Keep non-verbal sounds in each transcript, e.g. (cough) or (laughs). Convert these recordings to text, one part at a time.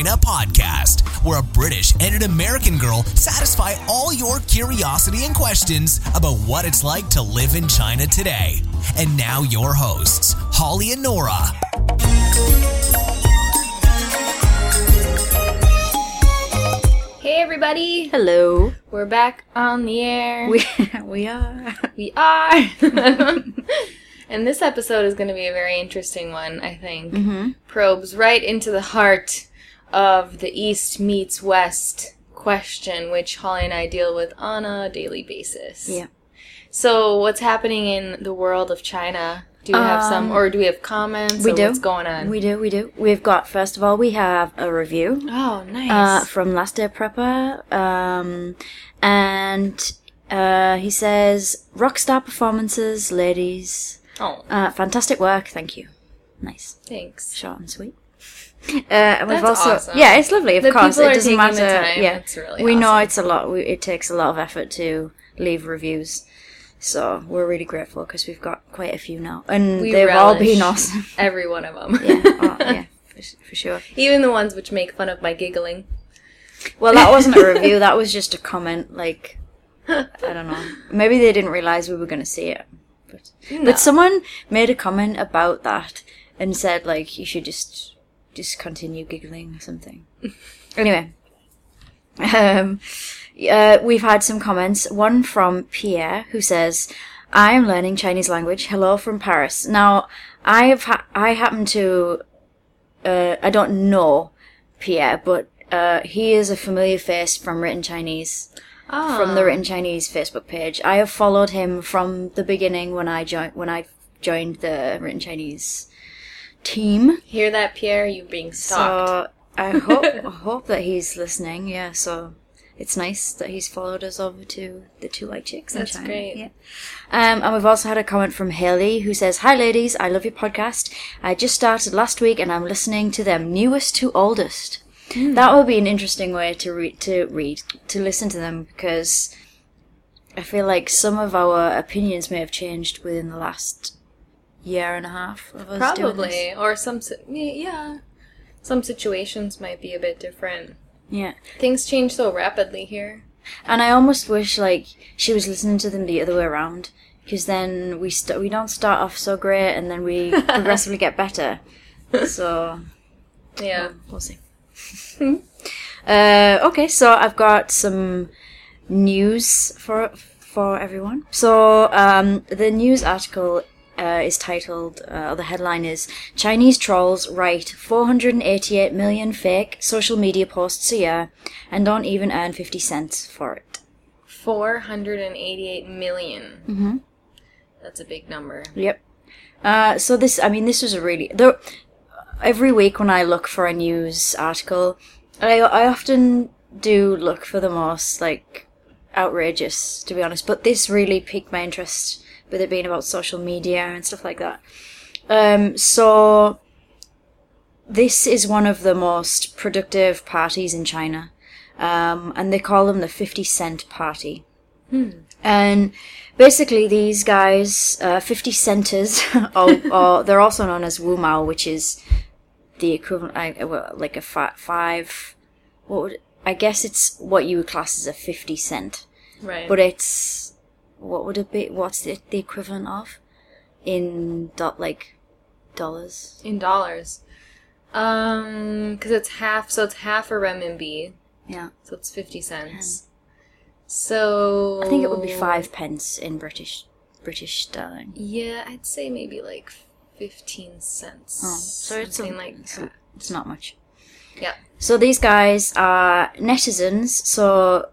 in China podcast, where a British and an American girl satisfy all your curiosity and questions about what it's like to live in China today. And now, your hosts, Holly and Nora. Hey everybody, Hello. we're back on the air. We (laughs) we are. we are. (laughs) and this episode is going to be a very interesting one, I think. Mm-hmm. Probes right into the heart of the East meets West question, which Holly and I deal with on a daily basis. Yeah. So, what's happening in the world of China? Do you have some, Um, or do we have comments? we do. What's going on? We do. We do. We've got first of all we have a review oh, nice. uh, from Last Day Prepper, um, and uh, he says rockstar performances, ladies. oh, Uh, fantastic work. Thank you. Nice, thanks. short and sweet. Uh, and we've That's also awesome. yeah, it's lovely. Of The course, it doesn't matter. Yeah, It's really we know it's a lot. We, it takes a lot of effort to leave reviews, so we're really grateful because we've got quite a few now, and We they've all been awesome. (laughs) Every one of them. yeah, oh, (laughs) yeah, for, for sure. Even the ones which make fun of my giggling. Well, that wasn't a review. (laughs) That was just a comment. Like, I don't know. Maybe they didn't realize we were going to see it. But, No. but someone made a comment about that and said like you should just just continue giggling or something. (laughs) anyway, um, uh, we've had some comments. One from Pierre who says, "I am learning Chinese language. Hello from Paris." Now, I have ha- I happen to uh, I don't know Pierre, but uh, he is a familiar face from Written Chinese Ah. from the Written Chinese Facebook page. I have followed him from the beginning when I joined when I joined the Written Chinese team. Hear that, Pierre? You being stalked. So I hope (laughs) I hope that he's listening. Yeah, so it's nice that he's followed us over to the Two White Chicks That's China. great. Yeah. Um, and we've also had a comment from Haley who says, "Hi ladies, I love your podcast. I just started last week and I'm listening to them newest to oldest." Hmm. That would be an interesting way to read to read to listen to them because I feel like some of our opinions may have changed within the last year and a half of us doing this. Probably. Or some, yeah. Some situations might be a bit different. Yeah. Things change so rapidly here. And I almost wish like she was listening to them the other way around, because then we st- we don't start off so great, and then we (laughs) progressively get better. So Yeah. we'll see. (laughs) uh, okay, so I've got some news for for everyone. So um, the news article. Uh, is titled, uh, the headline is Chinese trolls write 488 million fake social media posts a year and don't even earn 50 cents for it. 488 million. Mm-hmm. That's a big number. Yep. Uh, so this, I mean, this was a really. Though, every week when I look for a news article, I I often do look for the most like outrageous, to be honest. But this really piqued my interest with it being about social media and stuff like that. Um, so this is one of the most productive parties in China, um, and they call them the Fifty Cent Party. And basically, these guys, uh, 50 centers, (laughs) or, or they're also known as Wu Mao, which is the equivalent, I, well, like a fi- five, what would, I guess it's what you would class as a 50 cent. Right. But it's, what would it be, what's the, the equivalent of? In, dot, like, dollars? in dollars. Um, because it's half, so it's half a renminbi. Yeah. So it's 50 cents. So. I think it would be five pence in British, British sterling. Yeah, I'd say maybe like 15 cents. Oh, so it's a- like it's that. It's not much. Yeah. So these guys are netizens, so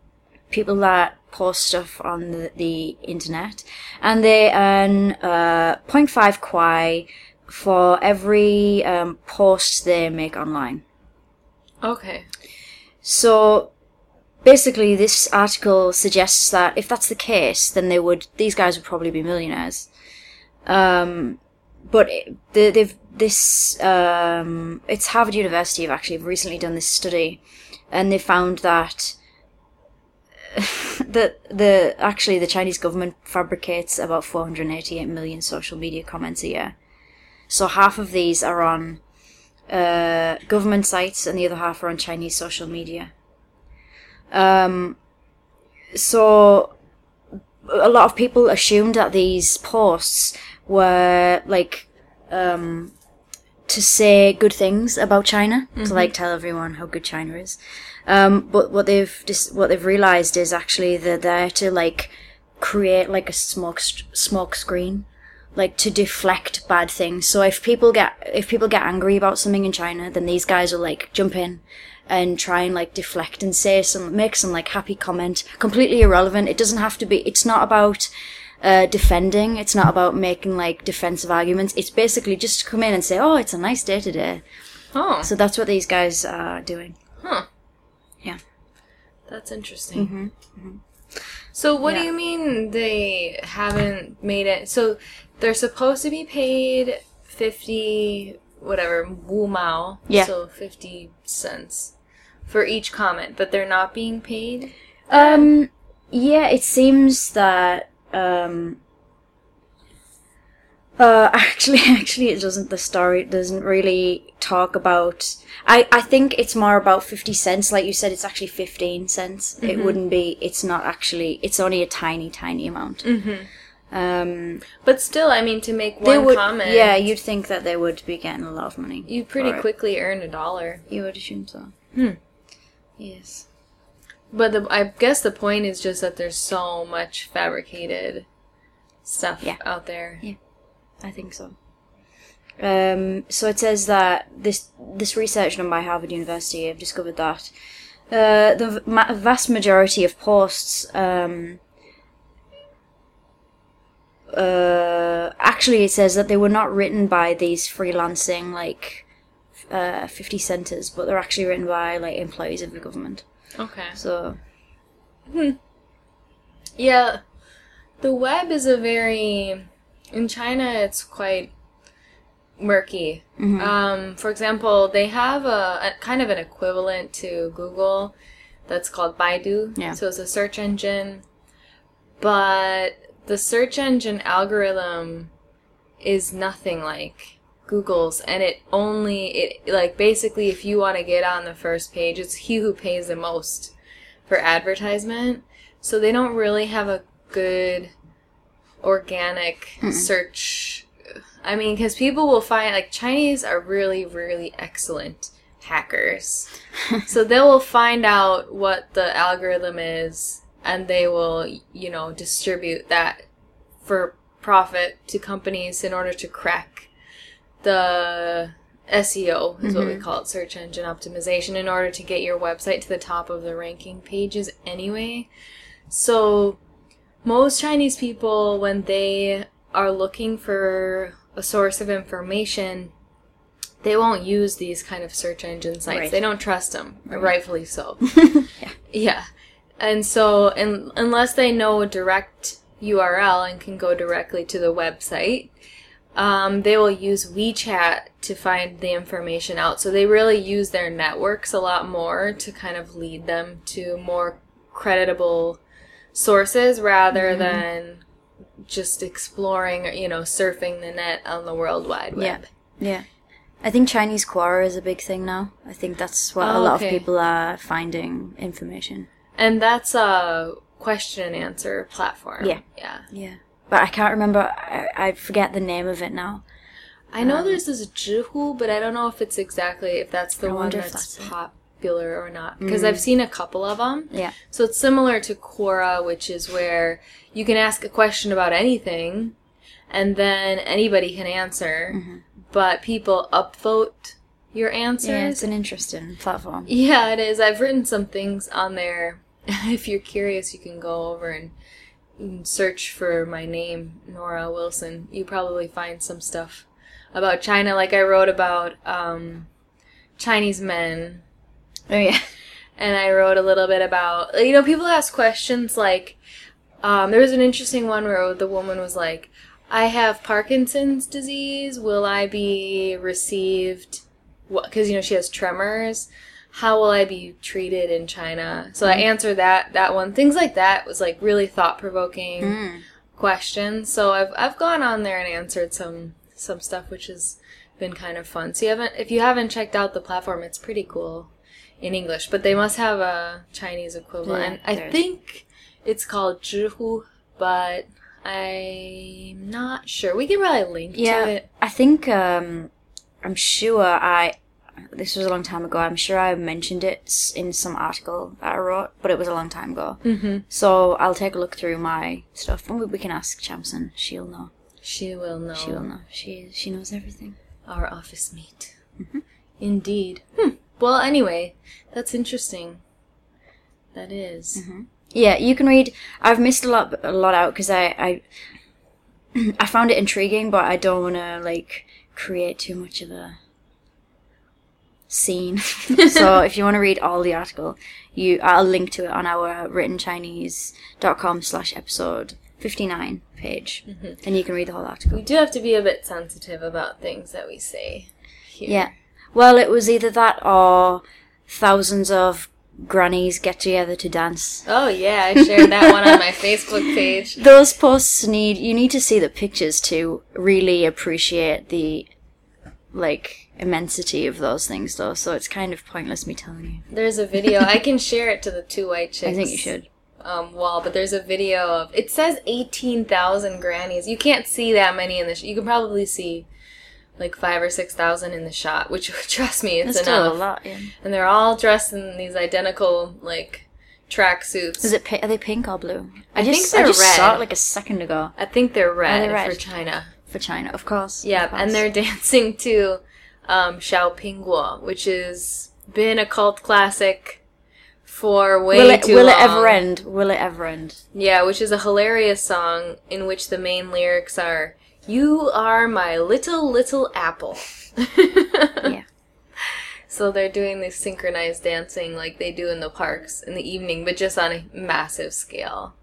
people that post stuff on the, the internet, and they earn uh, 0.5 kuai for every um, post they make online. Okay. So basically, this article suggests that if that's the case, then they would these guys would probably be millionaires. Um, but they, they've this um, it's Harvard University have actually recently done this study, and they found that (laughs) that the actually the Chinese government fabricates about 488 million social media comments a year. So half of these are on uh, government sites, and the other half are on Chinese social media. Um, so a lot of people assumed that these posts were like um, to say good things about China, to like tell everyone how good China is. Um, but what they've dis- what they've realized is actually they're there to like create like a smoke st- smoke screen, like to deflect bad things. So if people get if people get angry about something in China, then these guys will like jump in and try and like deflect and say some make some like happy comment, completely irrelevant. It doesn't have to be. It's not about uh, defending. It's not about making like defensive arguments. It's basically just to come in and say, "Oh, it's a nice day today." Oh, So that's what these guys are doing. huh. Yeah. That's interesting. So what do you mean they haven't made it? So they're supposed to be paid fifty whatever wu mao. Yeah. So fifty cents for each comment, but they're not being paid. Um, yeah, it seems that um, uh, (laughs) actually, actually, it doesn't. The story doesn't really talk about. I I think it's more about fifty cents. Like you said, it's actually fifteen cents. It wouldn't be. It's not actually. It's only a tiny, tiny amount. Mm-hmm. Um, But still, I mean, to make one would. comment, Yeah, you'd think that they would be getting a lot of money. you pretty for it. quickly earn a dollar. You would assume so. Hmm. Yes. But the, I guess the point is just that there's so much fabricated stuff Yeah. out there. Yeah, I think so. Um, so it says that this this research done by Harvard University have discovered that uh, the ma- vast majority of posts um, uh, actually it says that they were not written by these freelancing like uh, 50 centers but they're actually written by like employees of the government Okay. so Yeah, the web is a very in China. It's quite murky. Um, for example, they have a, a kind of an equivalent to Google that's called Baidu. Yeah. So it's a search engine, but the search engine algorithm is nothing like Google's, and it only it like basically if you want to get on the first page, it's he who pays the most for advertisement. So they don't really have a good organic search. I mean, because people will find like Chinese are really, really excellent hackers. (laughs) so they will find out what the algorithm is and they will, you know, distribute that for profit to companies in order to crack the SEO is what we mm-hmm. call it, search engine optimization, in order to get your website to the top of the ranking pages anyway. So most Chinese people, when they are looking for a source of information, they won't use these kind of search engine sites. Right. They don't trust them, rightfully so. (laughs) yeah. And so, in, unless they know a direct URL and can go directly to the website, um, they will use WeChat to find the information out. So they really use their networks a lot more to kind of lead them to more creditable sources rather Mm-hmm. than just exploring, you know, surfing the net on the World Wide Yeah. Web. Yeah. I think Chinese Quora is a big thing now. I think that's what a Oh, lot okay. of people are finding information. And that's a question and answer platform. Yeah. Yeah. Yeah. But I can't remember, I, I forget the name of it now. I know there's this Zhihu, but I don't know if it's exactly if that's the I one that's, that's popular or not because I've seen a couple of them. Yeah. So it's similar to Quora, which is where you can ask a question about anything, and then anybody can answer, Mhm. but people upvote your answers. Yeah, it's an interesting platform. Yeah, it is. I've written some things on there. (laughs) if you're curious, you can go over and search for my name, Nora Wilson. You probably find some stuff about China. Like I wrote about um, Chinese men, Oh, yeah. (laughs) and I wrote a little bit about you know people ask questions like um, there was an interesting one where the woman was like, "I have Parkinson's disease. Will I be received? Because you know she has tremors. How will I be treated in China?" So I answered that that one. Things like that was like really thought provoking Mm. questions. So I've I've gone on there and answered some some stuff, which has been kind of fun. So you haven't if you haven't checked out the platform, it's pretty cool in English, but they must have a Chinese equivalent. Yeah, and I think it's called Zhihu, but I'm not sure. We can probably link Yeah, to it. I think um, I'm sure I. This was a long time ago. I'm sure I mentioned it in some article that I wrote, but it was a long time ago. Mm-hmm. So I'll take a look through my stuff, and we, can ask Chamson. She'll know. She will know. She will know. She she knows everything. Our office mate. Indeed. Hmm. Well, anyway, that's interesting. That is. Yeah, you can read. I've missed a lot a lot out because I I (clears throat) I found it intriguing, but I don't want to like create too much of a scene. (laughs) so (laughs) if you want to read all the article, you I'll link to it on our writtenchinese.com slash episode fifty nine page, mm-hmm. and you can read the whole article. We do have to be a bit sensitive about things that we say here. Yeah. Well, it was either that or thousands of grannies get together to dance. Oh yeah, I shared that one on my (laughs) Facebook page. those posts need you need to see the pictures to really appreciate the like immensity of those things though so it's kind of pointless me telling you There's a video. I can share it to the two white chicks. (laughs) i think you should Um, wall, but there's a video of. It says eighteen thousand grannies. You can't see that many in the. Sh- you can probably see like five or six thousand in the shot. (laughs) Which trust me, it's that's still enough. a lot yeah. And they're all dressed in these identical like track suits. is it pi- are they pink or blue I just, think they're I just saw red. it like a second ago I think they're red, Are they red? for China. For china of course Yeah, of course. and they're (laughs) dancing to um, Xiao Pingguo, which has been a cult classic for way will it too will long. it ever end will it ever end Yeah, which is a hilarious song in which the main lyrics are "You are my little little apple." (laughs) yeah So they're doing this synchronized dancing like they do in the parks in the evening, but just on a massive scale.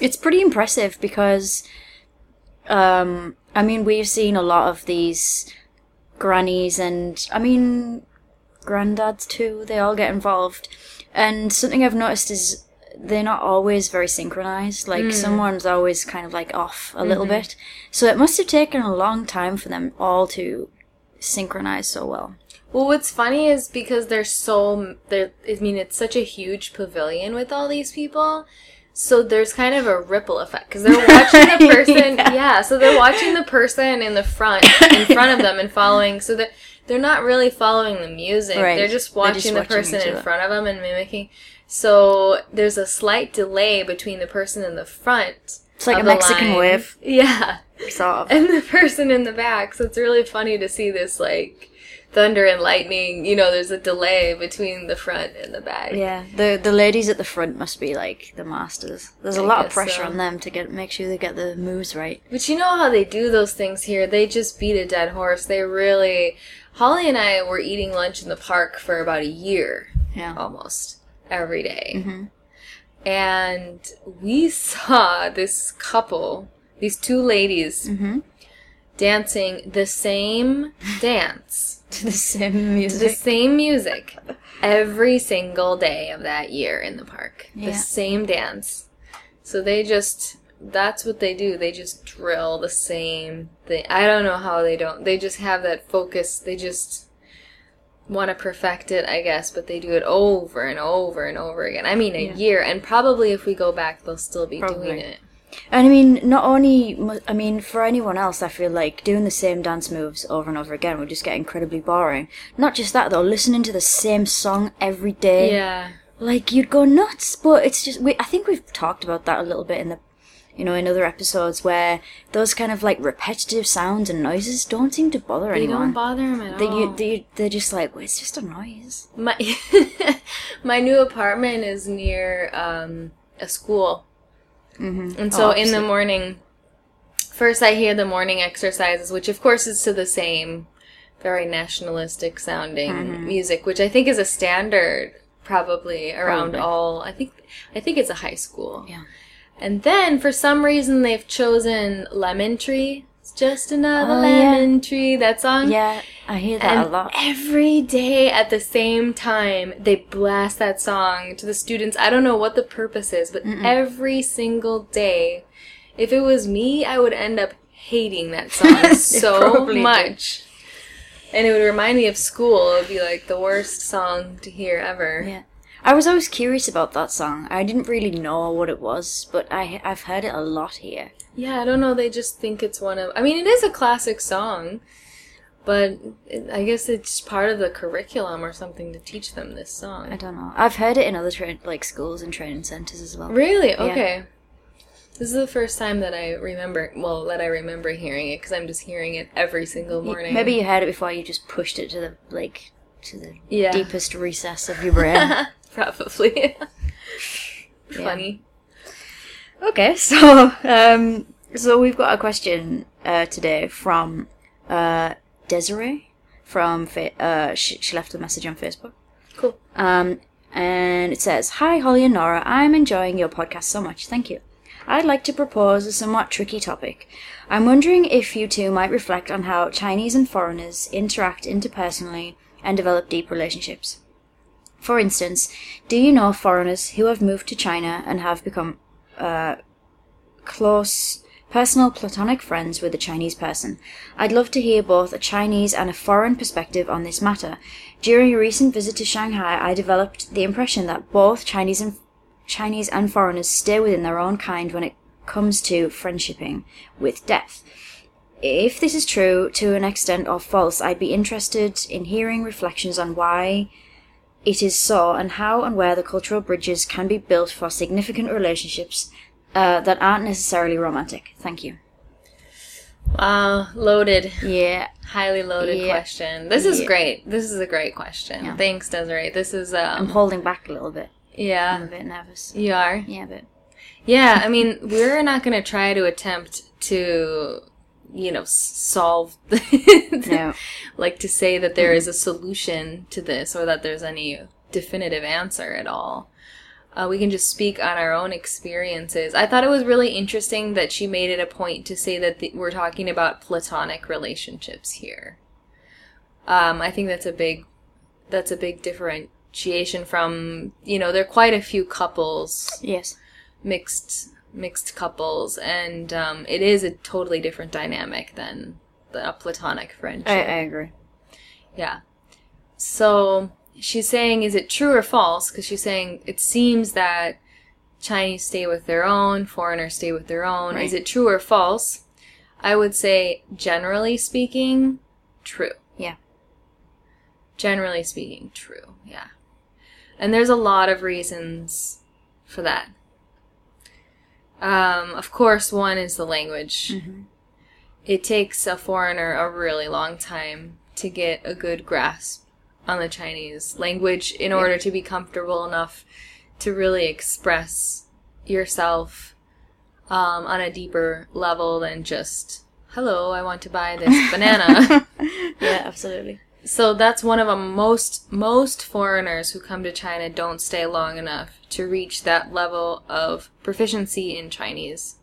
It's pretty impressive because, um, I mean, we've seen a lot of these grannies and, I mean, granddads too. They all get involved. And something I've noticed is they're not always very synchronized. Like, someone's always kind of like off a little bit. So it must have taken a long time for them all to synchronize so well. Well, what's funny is because they're so they're I mean it's such a huge pavilion with all these people. So there's kind of a ripple effect because they're watching the (laughs) person, yeah. So they're watching the person in the front, in front of them, and following. So that they're not really following the music. Right. They're just They're watching just the watching person in front of them and mimicking. So there's a slight delay between the person in the front. It's like a Mexican line. wave. (laughs) Yeah of. and the person in the back. So it's really funny to see this like thunder and lightning. You know, there's a delay between the front and the back. Yeah, the the ladies at the front must be like the masters. There's a I lot of pressure so. on them to get make sure they get the moves right. But you know how they do those things here? They just beat a dead horse. They really. Holly and I were eating lunch in the park for about a year, Yeah. almost every day. Mm-hmm. And we (laughs) saw this couple, these two ladies, Mm-hmm. dancing the same dance. (laughs) To the same music. the same music every single day of that year in the park. Yeah. The same dance. So they just that's what they do. They just drill the same thing. I don't know how they don't. They just have that focus. They just want to perfect it, I guess, but they do it over and over and over again. I mean, a Yeah. year, and probably if we go back, they'll still be Probably. doing it. And I mean, not only, I mean, for anyone else, I feel like doing the same dance moves over and over again would just get incredibly boring. Not just that though, listening to the same song every day. Yeah. Like, you'd go nuts, but it's just, we, I think we've talked about that a little bit in the, you know, in other episodes where those kind of like repetitive sounds and noises don't seem to bother They anyone. They don't bother them at They, all. you, they, they're just like, well, it's just a noise. My (laughs) my new apartment is near um, a school, mm-hmm. and so Oh, in the morning, first I hear the morning exercises, which of course is to the same very nationalistic sounding Mm-hmm. music, which I think is a standard probably around Probably. all. I think I think it's a high school. Yeah. And then for some reason they've chosen Lemon Tree. It's just another Oh, yeah. lemon tree. That song. Yeah, I hear that And a lot. every day at the same time, they blast that song to the students. I don't know what the purpose is, but every single day, if it was me, I would end up hating that song (laughs) so much. and it would remind me of school. It would be like the worst song to hear ever. Yeah. I was always curious about that song. I didn't really know what it was, but I I've heard it a lot here. Yeah, I don't know. They just think it's one of. I mean, it is a classic song, but it, I guess it's part of the curriculum or something to teach them this song. I don't know. I've heard it in other tra- like schools and training centers as well. Really? Okay. This is the first time that I remember. Well, that I remember hearing it because I'm just hearing it every single morning. Maybe you heard it before you just pushed it to the like to the Yeah. deepest recess of your brain. (laughs) Probably. (laughs) Funny. Okay, (laughs) so um, so we've got a question uh, today from uh, Desiree from fa- uh, she, she left a message on Facebook. Cool. Um, and it says, Hi, Holly and Nora. I'm enjoying your podcast so much. Thank you. I'd like to propose a somewhat tricky topic. I'm wondering if you two might reflect on how Chinese and foreigners interact interpersonally and develop deep relationships. For instance, do you know foreigners who have moved to China and have become uh, close, personal, platonic friends with a Chinese person? I'd love to hear both a Chinese and a foreign perspective on this matter. During a recent visit to Shanghai, I developed the impression that both Chinese and Chinese and foreigners stay within their own kind when it comes to friendshipping with depth. If this is true to an extent or false, I'd be interested in hearing reflections on why it is so and how and where the cultural bridges can be built for significant relationships uh, that aren't necessarily romantic. Thank you. Wow, loaded. Yeah. Highly loaded Yeah. question. This is Yeah. great. This is a great question. Yeah. Thanks, Desiree. This is I'm um holding back a little bit. Yeah. I'm a bit nervous. You are. Yeah, a bit. Yeah, I mean, we're not going to try to attempt to you know, solve (laughs) No. like to say that there is a solution to this or that there's any definitive answer at all. Uh, we can just speak on our own experiences. I thought it was really interesting that she made it a point to say that the, we're talking about platonic relationships here. Um, I think that's a big that's a big differentiation from you know there are quite a few couples Yes. mixed mixed couples and um, it is a totally different dynamic than the, a platonic friendship. I, I agree. Yeah. So she's saying, is it true or false? Because she's saying it seems that Chinese stay with their own, foreigners stay with their own. Right. Is it true or false? I would say, generally speaking, true. Yeah. Generally speaking, true. Yeah. And there's a lot of reasons for that. Um, of course, one is the language. It takes a foreigner a really long time to get a good grasp on the Chinese language in order to be comfortable enough to really express yourself um, on a deeper level than just, hello, I want to buy this banana. (laughs) Yeah, absolutely. So that's one of them. Most most foreigners who come to China don't stay long enough to reach that level of proficiency in Chinese,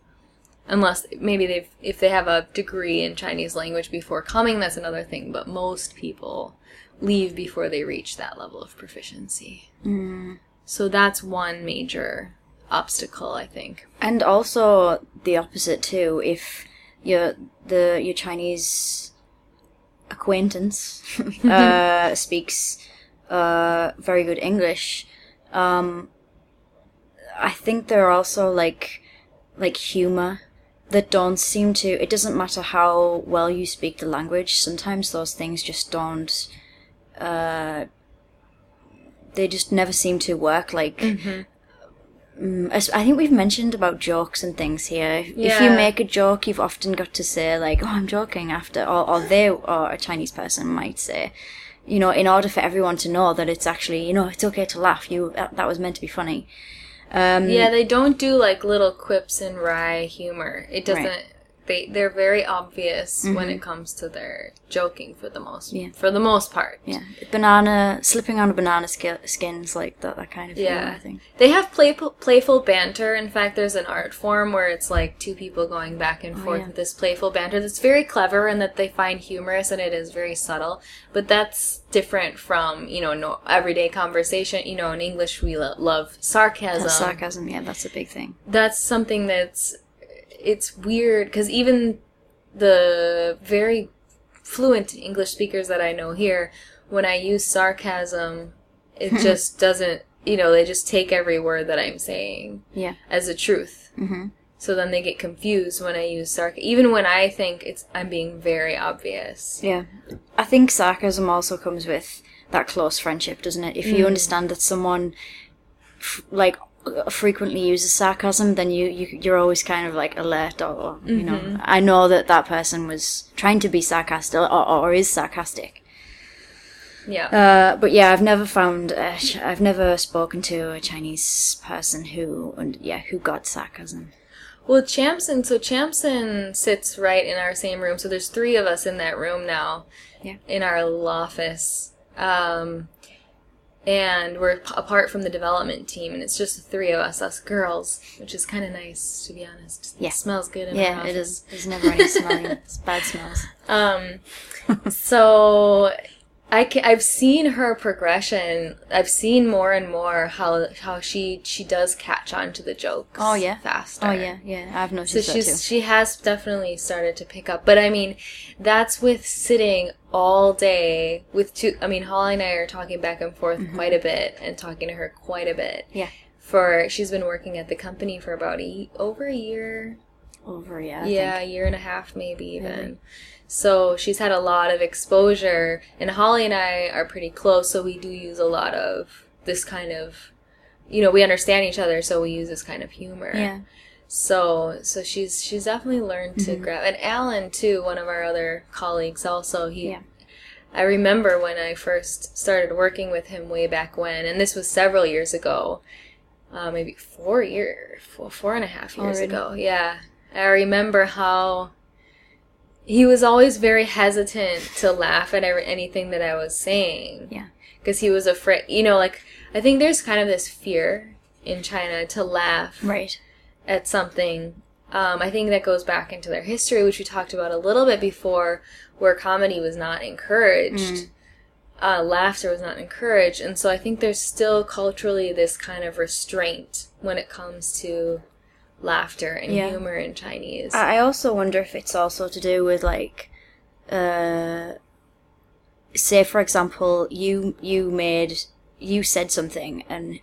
unless maybe they've if they have a degree in Chinese language before coming. That's another thing. But most people leave before they reach that level of proficiency. Mm. So that's one major obstacle, I think. And also the opposite too. If your the your Chinese acquaintance (laughs) uh, speaks uh, very good English, um, I think there are also like like humor that don't seem to. It doesn't matter how well you speak the language. Sometimes those things just don't. Uh, they just never seem to work. Like Mm, I think we've mentioned about jokes and things here. If you make a joke, you've often got to say like, "Oh, I'm joking," after, or, or they or a Chinese person might say, you know, in order for everyone to know that it's actually, you know, it's okay to laugh. You that, that was meant to be funny. Um, Yeah, they don't do like little quips and wry humor. It doesn't. Right. They they're very obvious when mm-hmm. it comes to their joking for the most Yeah. for the most part. yeah, banana slipping on a banana sk- skins like that. That kind of Yeah. I think. They have playful playful banter. In fact, there's an art form where it's like two people going back and oh, forth yeah. with this playful banter that's very clever and that they find humorous and it is very subtle. But that's different from you know no, everyday conversation. You know, in English we lo- love sarcasm. That's sarcasm. Yeah, that's a big thing. that's something that's it's weird because even the very fluent English speakers that I know here, when I use sarcasm, it (laughs) just doesn't. You know, they just take every word that I'm saying Yeah. as a truth. Mm-hmm. So then they get confused when I use sarcasm, even when I think it's I'm being very obvious. Yeah. I think sarcasm also comes with that close friendship, doesn't it? If you understand that someone like frequently uses sarcasm, then you, you you're always kind of like alert, or, or, you know, I know that that person was trying to be sarcastic or, or is sarcastic. Yeah. Uh, but yeah, I've never found, uh, I've never spoken to a Chinese person who, and yeah, who got sarcasm. Well, Champson, so Champson sits right in our same room. So there's three of us in that room now, Yeah. in our office. Um, and we're p- apart from the development team, and it's just the three of us, us girls, which is kind of nice, to be honest. Yeah. It smells good in Yeah, it is. There's never any smelling, it's bad smells. (laughs) Um, so I ca- I've seen her progression. I've seen more and more how how she she does catch on to the jokes. Oh, yeah? faster. Oh yeah, yeah, I've noticed So that too. she's she has definitely started to pick up, but I mean, that's with sitting all day with two. I mean, Holly and I are talking back and forth quite a bit and talking to her quite a bit. Mm-hmm. Yeah. For she's been working at the company for about a over a year, Over, yeah. I yeah, think. a year and a half maybe even. So she's had a lot of exposure, and Holly and I are pretty close, so we do use a lot of this kind of, you know, we understand each other, so we use this kind of humor. Yeah. So so she's she's definitely learned to grab and Alan too, one of our other colleagues also he Yeah. I remember when I first started working with him way back when, and this was several years ago, uh, maybe four years, four, four and a half years Already? ago. Yeah, I remember how he was always very hesitant to laugh at every, anything that I was saying Yeah. because he was afraid. You know, like I think there's kind of this fear in China to laugh Right. at something. Um, I think that goes back into their history, which we talked about a little bit before, where comedy was not encouraged. Uh, laughter was not encouraged. And so I think there's still culturally this kind of restraint when it comes to laughter and Yeah. humor in Chinese. I also wonder if it's also to do with like, uh, say for example, you you made you said something and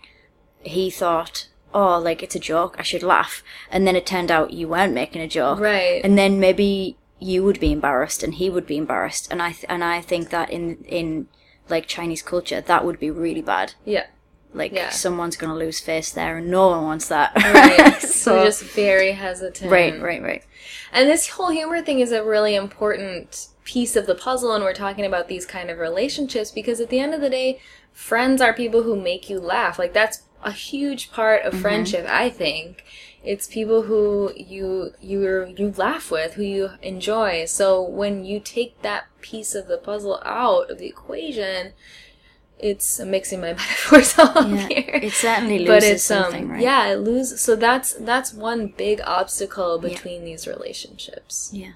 he thought, oh, like it's a joke, I should laugh, and then it turned out you weren't making a joke, Right. And then maybe you would be embarrassed and he would be embarrassed, and I th- and I think that in in like Chinese culture that would be really bad. yeah. Like Yeah. someone's gonna lose face there, and no one wants that. (laughs) Right. (laughs) so so just very hesitant. right, right, right. And this whole humor thing is a really important piece of the puzzle, and we're talking about these kind of relationships because at the end of the day, friends are people who make you laugh. Like that's a huge part of mm-hmm. friendship, I think. It's people who you you you laugh with, who you enjoy. So when you take that piece of the puzzle out of the equation, it's I'm mixing my (laughs) metaphors up Yeah, here it certainly but loses it's something, um right? yeah it loses so that's that's one big obstacle between these relationships Yeah.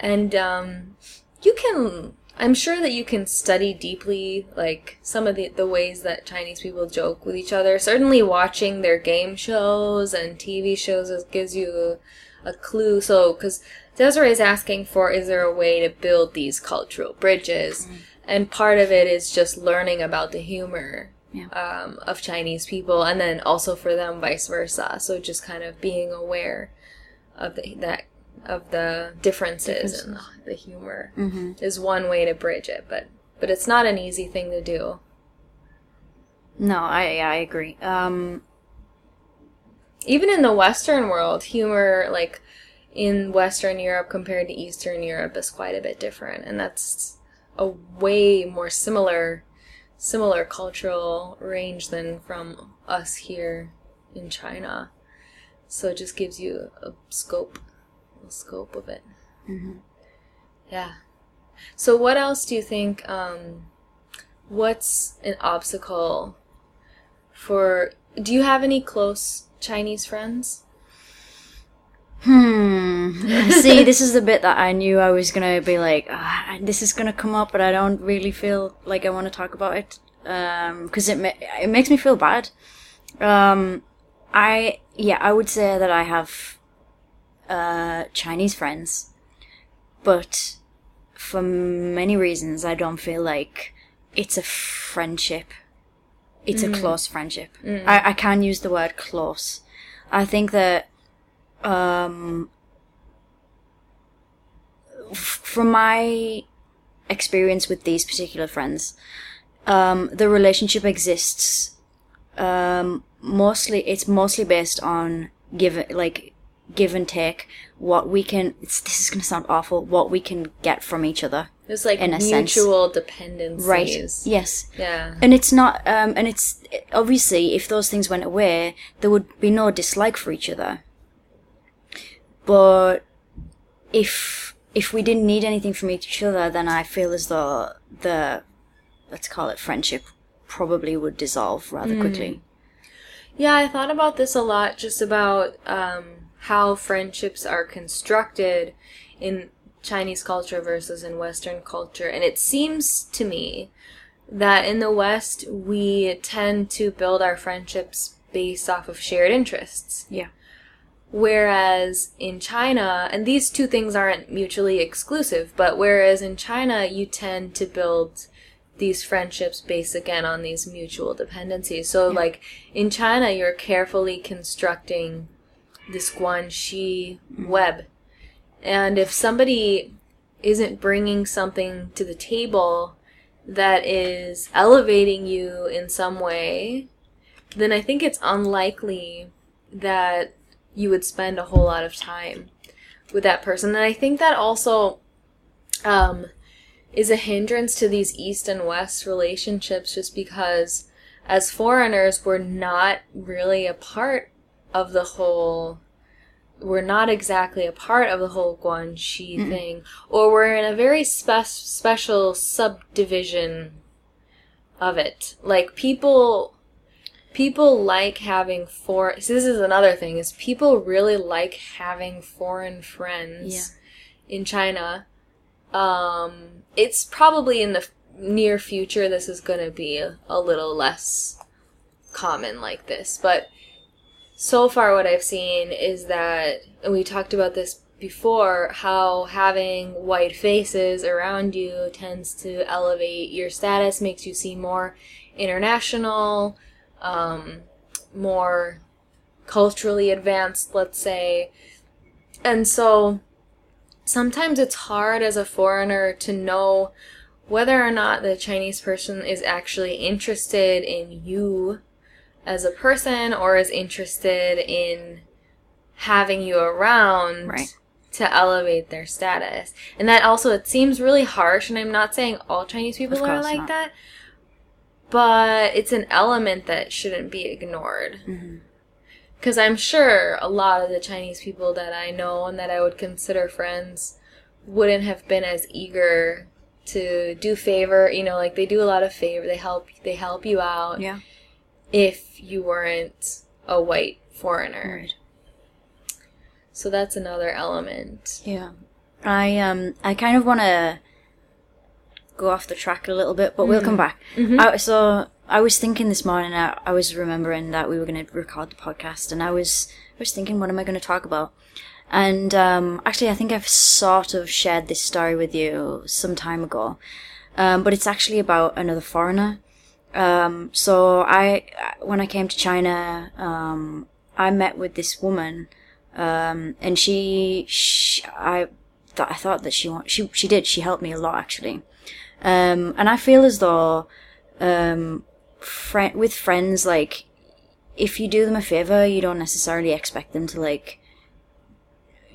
and um you can i'm sure that you can study deeply like some of the the ways that chinese people joke with each other certainly watching their game shows and tv shows gives you a, a clue so because desiree is asking for is there a way to build these cultural bridges Mm. And part of it is just learning about the humor Yeah. um, of Chinese people, and then also for them, vice versa. So just kind of being aware of the, that of the differences, and the, the humor is one way to bridge it, but but it's not an easy thing to do. No, I I agree. Um, Even in the Western world, humor like in Western Europe compared to Eastern Europe is quite a bit different, and that's a way more similar similar cultural range than from us here in China. So it just gives you a scope, a scope of it. Yeah. So what else do you think? Um, what's an obstacle for? Do you have any close Chinese friends? Hmm. See, this is the bit that I knew I was gonna be like, ah, this is gonna come up, but I don't really feel like I want to talk about it because it ma- it makes me feel bad. Um, I yeah, I would say that I have uh Chinese friends, but for many reasons, I don't feel like it's a friendship. It's a close friendship. I, I can use the word close. I think that, um, from my experience with these particular friends, um, the relationship exists. Um, mostly, it's mostly based on give like give and take. What we can. It's, this is going to sound awful. What we can get from each other. It's like In a mutual dependencies. Right. Yes. Yeah. And it's not, um, and it's obviously if those things went away, there would be no dislike for each other. But if if we didn't need anything from each other, then I feel as though the let's call it friendship probably would dissolve rather quickly. Yeah, I thought about this a lot, just about um, how friendships are constructed in Chinese culture versus in Western culture. And it seems to me that in the West, we tend to build our friendships based off of shared interests. Yeah. Whereas in China, and these two things aren't mutually exclusive, but whereas in China, you tend to build these friendships based again on these mutual dependencies. So, like in China, you're carefully constructing this guanxi mm-hmm. web. And if somebody isn't bringing something to the table that is elevating you in some way, then I think it's unlikely that you would spend a whole lot of time with that person. And I think that also um, is a hindrance to these East and West relationships just because as foreigners, we're not really a part of the whole. We're not exactly a part of the whole Guanxi thing, or we're in a very spe- special subdivision of it. Like people people like having foreign so this is another thing is people really like having foreign friends in china. Um it's probably in the near future this is going to be a, a little less common like this but so far what i've seen is that and we talked about this before how having white faces around you tends to elevate your status makes you seem more international um, more culturally advanced, let's say. And so sometimes it's hard as a foreigner to know whether or not the Chinese person is actually interested in you as a person or is interested in having you around Right. to elevate their status. And that also it seems really harsh and I'm not saying all Chinese people are like not. that, but it's an element that shouldn't be ignored. Mm-hmm. Because I'm sure a lot of the Chinese people that I know and that I would consider friends wouldn't have been as eager to do favor. You know, like they do a lot of favor. They help. They help you out Yeah. if you weren't a white foreigner. Right. So that's another element. Yeah. I um I kind of want to go off the track a little bit, but we'll come back. I, so I was thinking this morning. I, I was remembering that we were going to record the podcast, and I was I was thinking, what am I going to talk about? And um, actually, I think I've sort of shared this story with you some time ago, um, but it's actually about another foreigner. Um, so I, when I came to China, um, I met with this woman, um, and she, she I thought I thought that she she she did she helped me a lot actually, um, and I feel as though, um, friend with friends like, if you do them a favor, you don't necessarily expect them to like.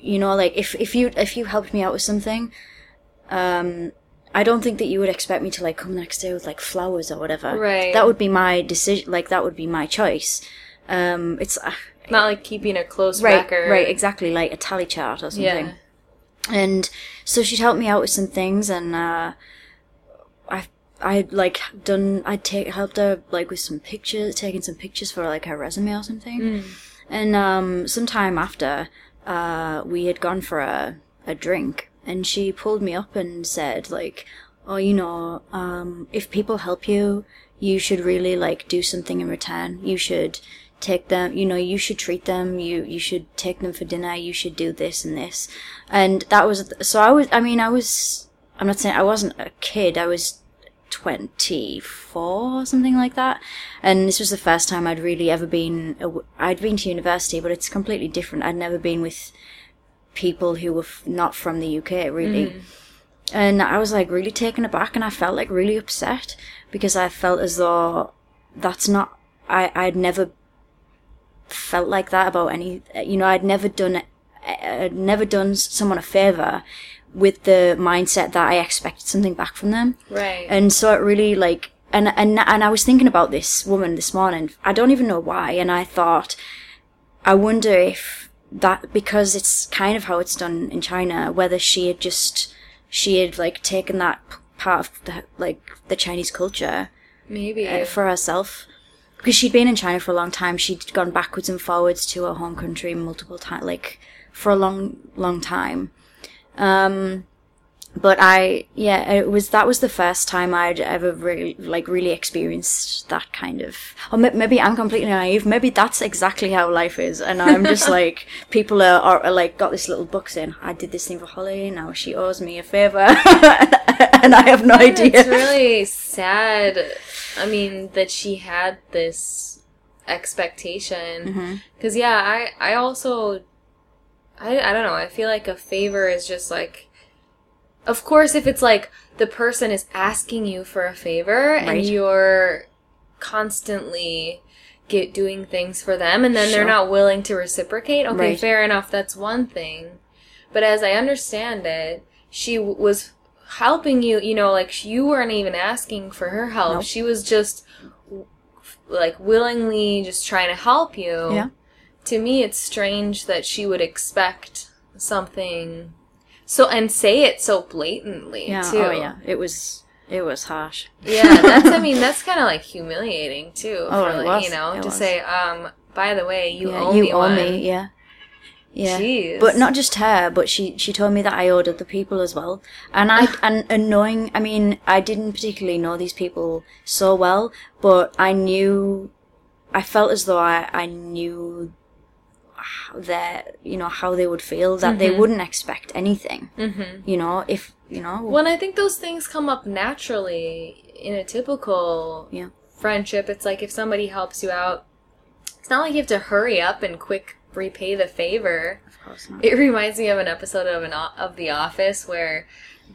You know, like if if you if you helped me out with something, um, I don't think that you would expect me to like come the next day with like flowers or whatever. Right. That would be my decision. Like that would be my choice. Um, it's uh, Not like keeping a close right, record. right, exactly, like a tally chart or something. Yeah. And so she'd helped me out with some things, and uh, I I'd like done I'd take helped her like with some pictures, taking some pictures for like her resume or something. And um, sometime after, uh, we had gone for a a drink, and she pulled me up and said like, "Oh, you know, um, if people help you, you should really like do something in return. You should." take them you know you should treat them you you should take them for dinner you should do this and this and that was so i was i mean i was I'm not saying I wasn't a kid. I was 24 something like that. And this was the first time I'd really ever been, I'd been to university, but it's completely different. I'd never been with people who were f- not from the UK, really. Mm-hmm. And I was like really taken aback and I felt like really upset because I felt as though that's not, I, I'd never felt like that about any, you know, I'd never done, eh, eh, I'd never done someone a favor with the mindset that I expected something back from them. Right. And so it really like and and and I was thinking about this woman this morning. I don't even know why, and I thought, I wonder if that because it's kind of how it's done in China, whether she had just she had like taken that p- part of the like the Chinese culture Maybe. uh, for herself. Because she'd been in China for a long time, she'd gone backwards and forwards to her home country multiple times, like for a long, long time. Um, but I, yeah, it was that was the first time I'd ever really, like, really experienced that kind of. Or maybe I'm completely naive. Maybe that's exactly how life is, and I'm just (laughs) like people are, are, are like got this little book saying I did this thing for Holly, now she owes me a favor, (laughs) and I have no idea. It's really sad. I mean that she had this expectation Mm-hmm. because yeah, I I also I I don't know. I feel like a favor is just like, of course, if it's like the person is asking you for a favor Right. and you're constantly get doing things for them and then Sure. they're not willing to reciprocate okay Right. fair enough that's one thing but as i understand it she w- was helping you you know like you weren't even asking for her help Nope. she was just w- like willingly just trying to help you Yeah. To me it's strange that she would expect something so and say it so blatantly Yeah. too Oh yeah. It was. It was harsh. yeah, that's I mean that's kind of like humiliating too. Oh, for, it was. You know, It to was. say, um, by the way, you yeah, owe you me owe one. me. Yeah. Yeah. Jeez. But not just her, but she she told me that I owed other people as well. And I (sighs) and annoying. I mean, I didn't particularly know these people so well, but I knew. I felt as though I I knew their you know how they would feel that they wouldn't expect anything. Mm-hmm. You know, if you know. when I think those things come up naturally in a typical Yeah. friendship. It's like if somebody helps you out, it's not like you have to hurry up and quick repay the favor. Of course not. It reminds me of an episode of an o- of The Office where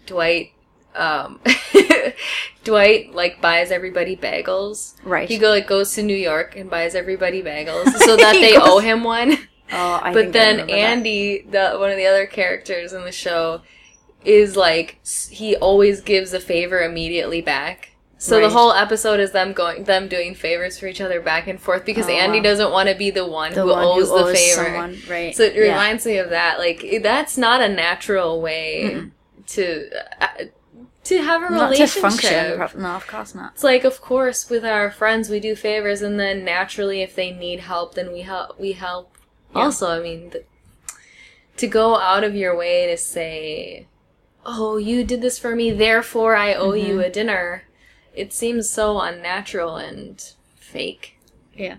Dwight um (laughs) Dwight like buys everybody bagels. Right. He go like goes to New York and buys everybody bagels (laughs) so that they goes- owe him one. Oh, but then remember that. Andy, the one of the other characters in the show, is like he always gives a favor immediately back. So the whole episode is them going, them doing favors for each other back and forth because Oh, Andy wow. doesn't want to be the one the who one owes who the owes favor. someone, right? So it Yeah. reminds me of that. Like that's not a natural way to uh, to have a not to relationship. function. No, of course not. It's like, of course, with our friends, we do favors, and then naturally, if they need help, then we help. We help. Yeah. Also, I mean, the, to go out of your way to say, "Oh, you did this for me, therefore I owe you Mm-hmm. a dinner," it seems so unnatural and fake. Yeah.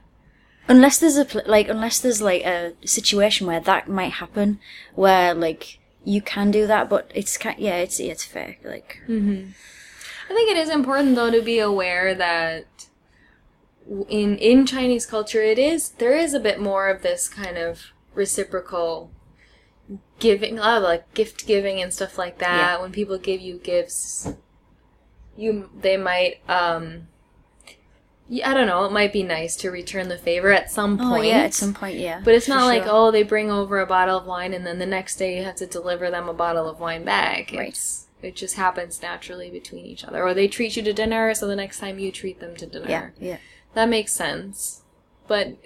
Unless there's a like, unless there's like a situation where that might happen, where like you can do that, but it's yeah, it's it's fake. Like, I think it is important though to be aware that in in Chinese culture it is there is a bit more of this kind of reciprocal giving uh, like gift giving and stuff like that Yeah. when people give you gifts you they might um I don't know it might be nice to return the favor at some oh point yeah, at some point, yeah. but it's for not like sure. oh they bring over a bottle of wine and then the next day you have to deliver them a bottle of wine back. Right. It's, it just happens naturally between each other. Or they treat you to dinner, so the next time you treat them to dinner. yeah, yeah. That makes sense. But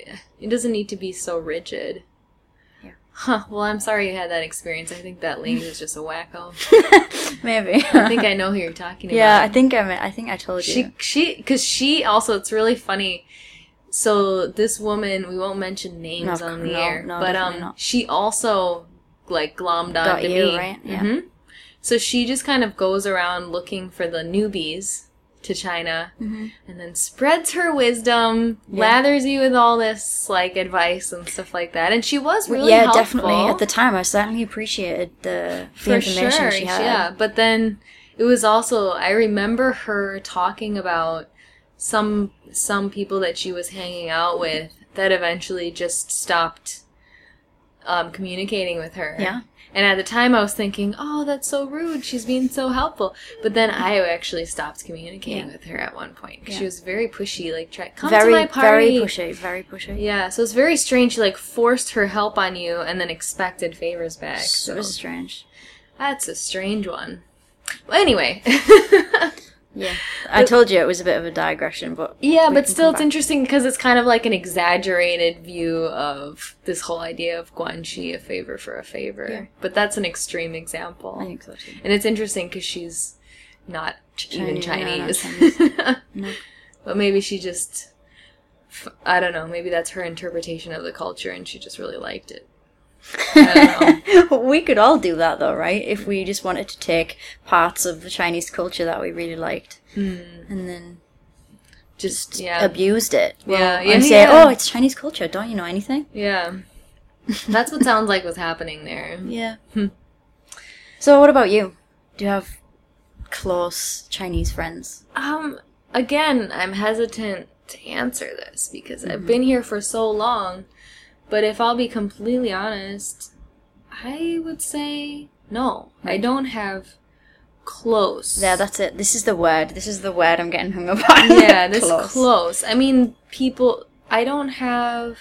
it doesn't need to be so rigid. Yeah. Huh. Well, I'm sorry you had that experience. I think that lady was just a wacko. (laughs) Maybe. I think I know who you're talking about. yeah, I think I mean, I think I told you. She she because she also it's really funny. So this woman, we won't mention names No, on the no, air, no, but um, not. she also like glommed onto you, me, right? Yeah. Mhm. So she just kind of goes around looking for the newbies to China, Mm-hmm. and then spreads her wisdom, Yeah. lathers you with all this like advice and stuff like that. And she was really yeah, helpful. definitely. At the time, I certainly appreciated the, the for information sure. she had. Yeah, but then it was also I remember her talking about some some people that she was hanging out with that eventually just stopped um, communicating with her. Yeah. And at the time, I was thinking, "Oh, that's so rude. She's being so helpful." But then I actually stopped communicating Yeah. with her at one point Yeah. she was very pushy. Like, try come very, to my party. very pushy, very pushy. Yeah, so it's very strange. She like forced her help on you and then expected favors back. So So strange. that's a strange one. Well, anyway, (laughs) Yeah, I told you it was a bit of a digression, but yeah, but still, it's interesting because it's kind of like an exaggerated view of this whole idea of guanxi, a favor for a favor. Yeah. But that's an extreme example, I think so too. and it's interesting because she's not even Chinese, no, Chinese. (laughs) No. But maybe she just, I don't know. Maybe that's her interpretation of the culture, and she just really liked it. I don't know. we could all do that though, right? If we just wanted to take parts of the Chinese culture that we really liked hmm. and then Just yeah, abused it. Yeah, and yeah, say, yeah. "Oh, it's Chinese culture. Don't you know anything?" yeah. That's what sounds like was happening there. (laughs) Yeah. Hmm. so, what about you? Do you have close Chinese friends? Um, again, I'm hesitant to answer this because I've mm-hmm. been here for so long. But if I'll be completely honest, I would say no. I hmm. don't have close. Yeah, that's it. This is the word. This is the word I'm getting hung up on. yeah, (laughs) this close. I mean, people. I don't have.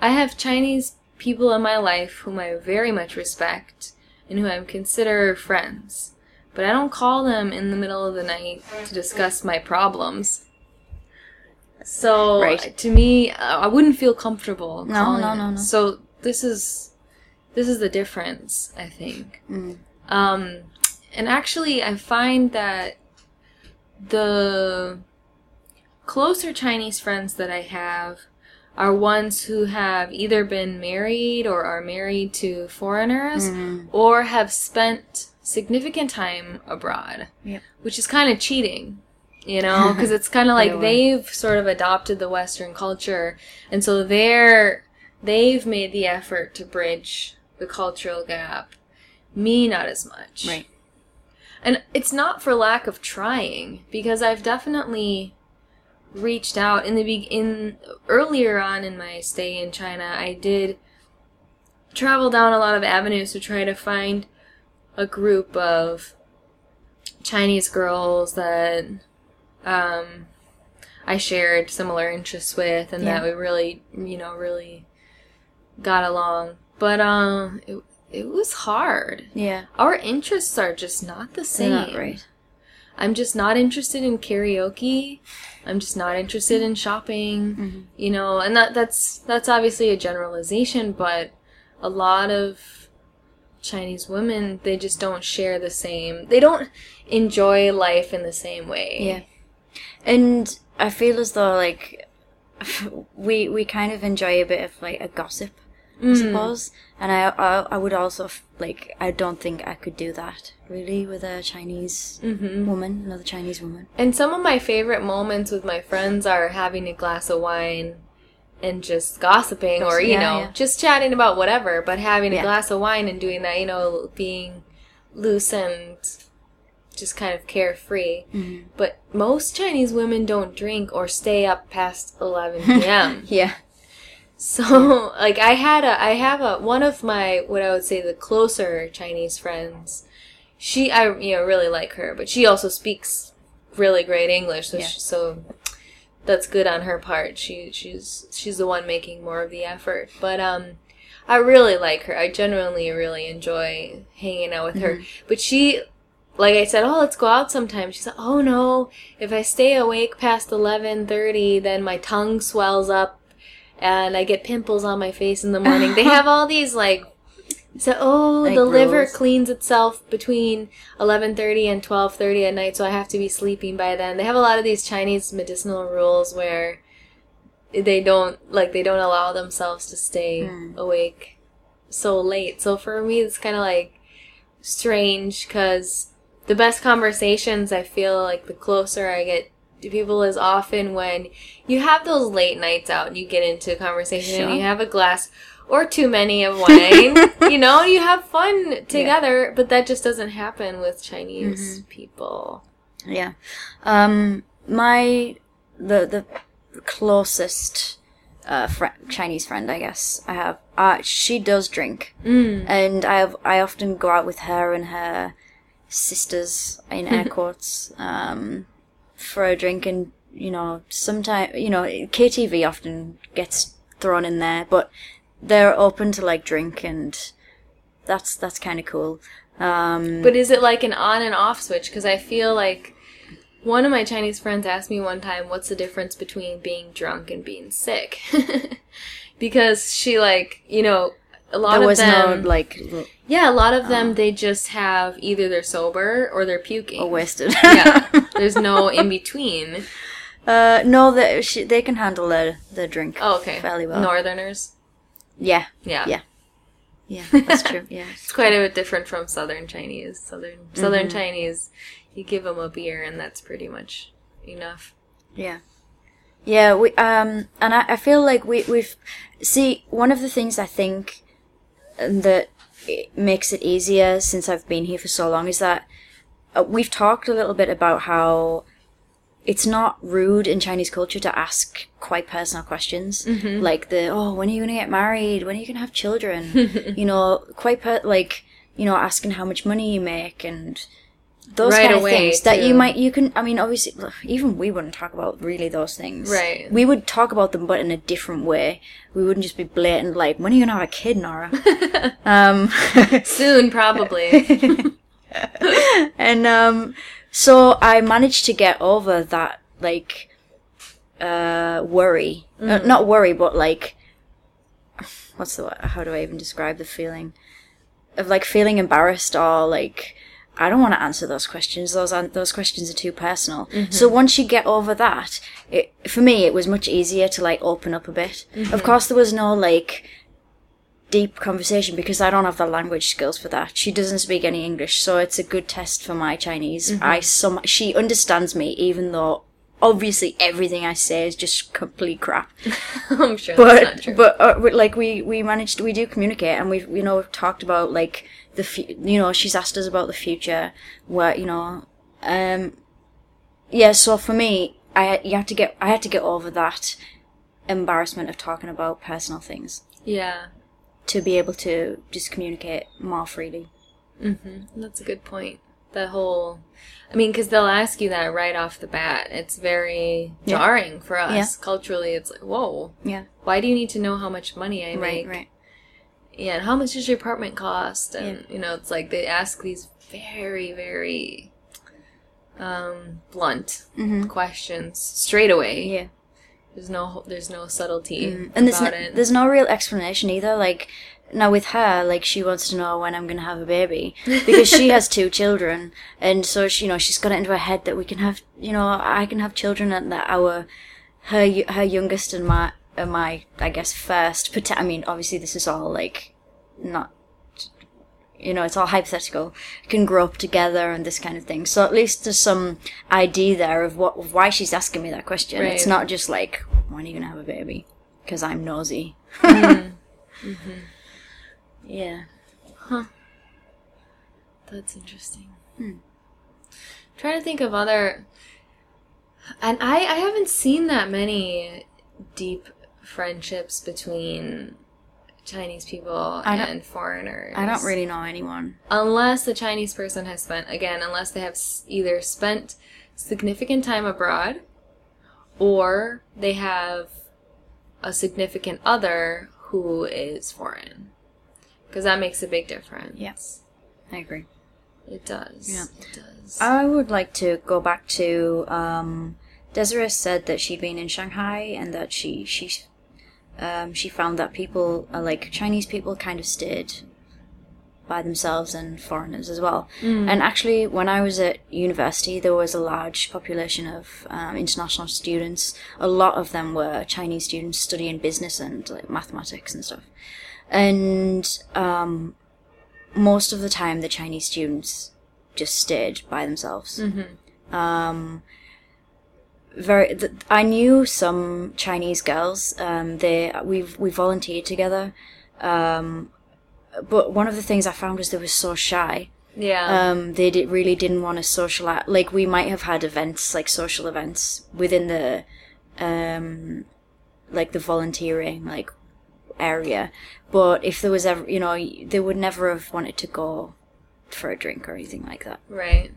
I have Chinese people in my life whom I very much respect and who I consider friends, but I don't call them in the middle of the night to discuss my problems. So Right. to me, uh, I wouldn't feel comfortable. No, no, no, no. So this is this is the difference, I think. Mm. Um, and actually, I find that the closer Chinese friends that I have are ones who have either been married or are married to foreigners Mm. or have spent significant time abroad, Yep. which is kind of cheating. You know, because it's kind of like they've sort of adopted the Western culture, and so they're they've made the effort to bridge the cultural gap. Me, not as much. Right. And it's not for lack of trying because I've definitely reached out in the be- in earlier on in my stay in China. I did travel down a lot of avenues to try to find a group of Chinese girls that um, I shared similar interests with, and that we really, you know, really got along. But um, it it was hard Yeah. our interests are just not the same. not right. I'm just not interested in karaoke. I'm just not interested in shopping. Mm-hmm. You know, and that that's that's obviously a generalization, but a lot of Chinese women they just don't share the same. They don't enjoy life in the same way. Yeah. And I feel as though like (laughs) we we kind of enjoy a bit of like a gossip, I mm. suppose. And I, I I would also like I don't think I could do that really with a Chinese mm-hmm. woman, another Chinese woman. And some of my favorite moments with my friends are having a glass of wine and just gossiping or, you Yeah, know, yeah. just chatting about whatever, but having a Yeah. glass of wine and doing that, you know, being loose and just kind of carefree. Mm-hmm. But most Chinese women don't drink or stay up past 11 (laughs) p.m. Yeah. So, (laughs) like, I had a, I have a, one of my, what I would say the closer Chinese friends, she, I, you know, really like her, but she also speaks really great English, so, Yeah. she, so that's good on her part. She, she's, she's the one making more of the effort. But, um, I really like her. I genuinely really enjoy hanging out with her. But she, like I said, oh, let's go out sometime. She said, oh no, if I stay awake past eleven thirty, then my tongue swells up, and I get pimples on my face in the morning. they have all these like, so oh, Like the liver cleans itself between eleven thirty and twelve thirty at night, so I have to be sleeping by then. They have a lot of these Chinese medicinal rules where they don't like they don't allow themselves to stay Hmm. awake so late. So for me, it's kind of like strange because the best conversations I feel like the closer I get to people is often when you have those late nights out and you get into a conversation Sure. and you have a glass or too many of wine. (laughs) you know, you have fun together, but that just doesn't happen with Chinese people. Yeah. Um, my the the closest uh, fri Chinese friend, I guess I have. Uh, she does drink, Mm. and I have I often go out with her and her sisters in (laughs) air quotes um, for a drink, and you know, sometimes you know, KTV often gets thrown in there, but they're open to like drink, and that's that's kind of cool. Um, But is it like an on and off switch? Because I feel like one of my Chinese friends asked me one time, "What's the difference between being drunk and being sick?" (laughs) because she like you know a lot there of was them no like yeah a lot of them they just have either they're sober or they're puking. Oh, wasted. (laughs) yeah, (laughs) there's no in between. Uh, no, they she, they can handle the their drink. Oh, okay. fairly well. Northerners. Yeah, Yeah. Yeah. yeah, that's true. (laughs) Yeah, It's quite a bit different from Southern Chinese. Southern Southern Chinese, you give them a beer and that's pretty much enough. yeah, yeah. We um, and I, I feel like we we've see one of the things I think that it makes it easier since I've been here for so long is that uh, we've talked a little bit about how it's not rude in Chinese culture to ask quite personal questions, like the oh, when are you gonna get married? When are you gonna have children? (laughs) you know, quite per- like you know, asking how much money you make and those Right kind of things that you might you can. I mean, obviously, even we wouldn't talk about really those things, Right. We would talk about them, but in a different way. We wouldn't just be blatant like, when are you gonna have a kid, Nora? (laughs) um. (laughs) Soon, probably. (laughs) and um so i managed to get over that like uh worry uh, not worry but like what's the how do i even describe the feeling of like feeling embarrassed or like i don't want to answer those questions those aren't those questions are too personal mm-hmm. so once you get over that it for me it was much easier to like open up a bit mm-hmm. of course there was no like deep conversation because I don't have the language skills for that. She doesn't speak any English, so it's a good test for my Chinese. Mm-hmm. I some she understands me even though obviously everything I say is just complete crap. (laughs) I'm sure that's not But true. but uh, like we we managed we do communicate and we've you know we've talked about like the fu- you know she's asked us about the future where you know um yeah so for me I you have to get I had to get over that embarrassment of talking about personal things yeah, to be able to just communicate more freely. that's a good point. The whole, I mean, because they'll ask you that right off the bat. It's very Yeah. jarring for us Yeah. culturally. It's like, whoa, Yeah. why do you need to know how much money I make? Right, right. Yeah, and how much does your apartment cost? And you know, it's like they ask these very, very um, blunt questions straight away. Mm-hmm. Yeah. There's no, there's no subtlety And there's no, it. there's no real explanation either. Like now with her, like she wants to know when I'm gonna have a baby (laughs) because she has two children, and so she, you know she's got it into her head that we can have, you know, I can have children and that our her her youngest and my my I guess first. But I mean, obviously this is all like not you know, it's all hypothetical, can grow up together and this kind of thing. So at least there's some idea there of what of why she's asking me that question. It's not just like, when are you gonna have a baby? Because I'm nosy. (laughs) Mm-hmm. Mm-hmm. Yeah. Huh that's interesting. Hmm. Trying to think of other, and I I haven't seen that many deep friendships between Chinese people and foreigners. I don't really know anyone. unless the Chinese person has spent again, unless they have either spent significant time abroad, or they have a significant other who is foreign, because that makes a big difference. Yes. I agree. It does. Yeah. It does. I would like to go back to um, Desiree said that she'd been in Shanghai and that she she um, she found that people uh, like Chinese people kind of stayed by themselves and foreigners as well. And actually, when I was at university, there was a large population of um, international students. A lot of them were Chinese students studying business and like, mathematics and stuff. And um, most of the time, the Chinese students just stayed by themselves. Um, very, th- I knew some Chinese girls. Um, they we we volunteered together Um, but one of the things I found was they were so shy. Yeah. Um, they did, really didn't want to socialize. Like we might have had events, like social events within the, um, like the volunteering like area. But if there was ever, you know, they would never have wanted to go for a drink or anything like that. Right.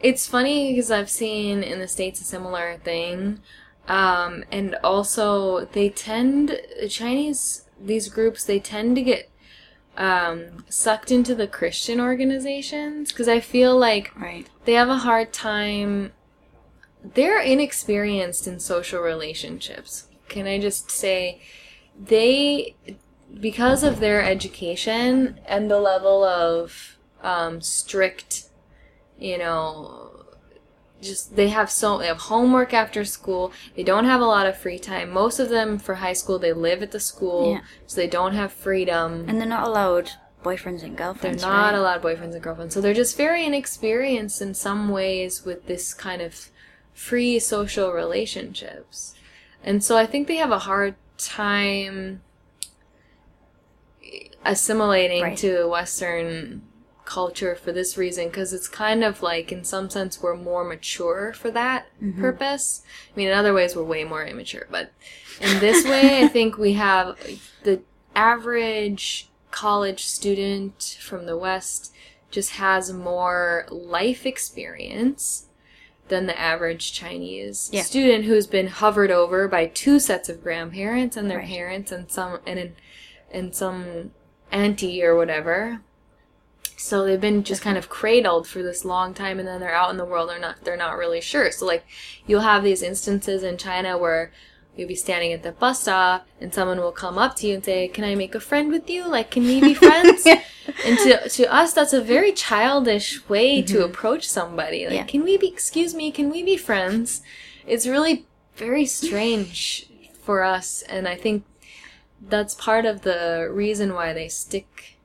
It's funny because I've seen in the States a similar thing. Um, and also, they tend, the Chinese, these groups, they tend to get um, sucked into the Christian organizations because I feel like Right. they have a hard time. They're inexperienced in social relationships. Can I just say, they, because of their education and the level of um, strict, you know, just they have so they have homework after school. They don't have a lot of free time. Most of them for high school they live at the school, Yeah. so they don't have freedom. And they're not allowed boyfriends and girlfriends. They're not right? allowed boyfriends and girlfriends. So they're just very inexperienced in some ways with this kind of free social relationships. And so I think they have a hard time eh, assimilating Right. to Western culture for this reason because it's kind of like in some sense we're more mature for that Mm-hmm. purpose i mean in other ways we're way more immature but in this way i (laughs) think we have the average college student from the west just has more life experience than the average chinese Yeah. student who's been hovered over by two sets of grandparents and their Right. parents and some and an, and some auntie or whatever so they've been just kind of cradled for this long time and then they're out in the world they're not they're not really sure. So like you'll have these instances in china where you'll be standing at the bus stop and someone will come up to you and say can i make a friend with you? Like can we be (laughs) friends? And to, to us that's a very childish way to mm-hmm. approach somebody. Like Yeah. can we be excuse me can we be friends? It's really very strange for us and i think that's part of the reason why they stick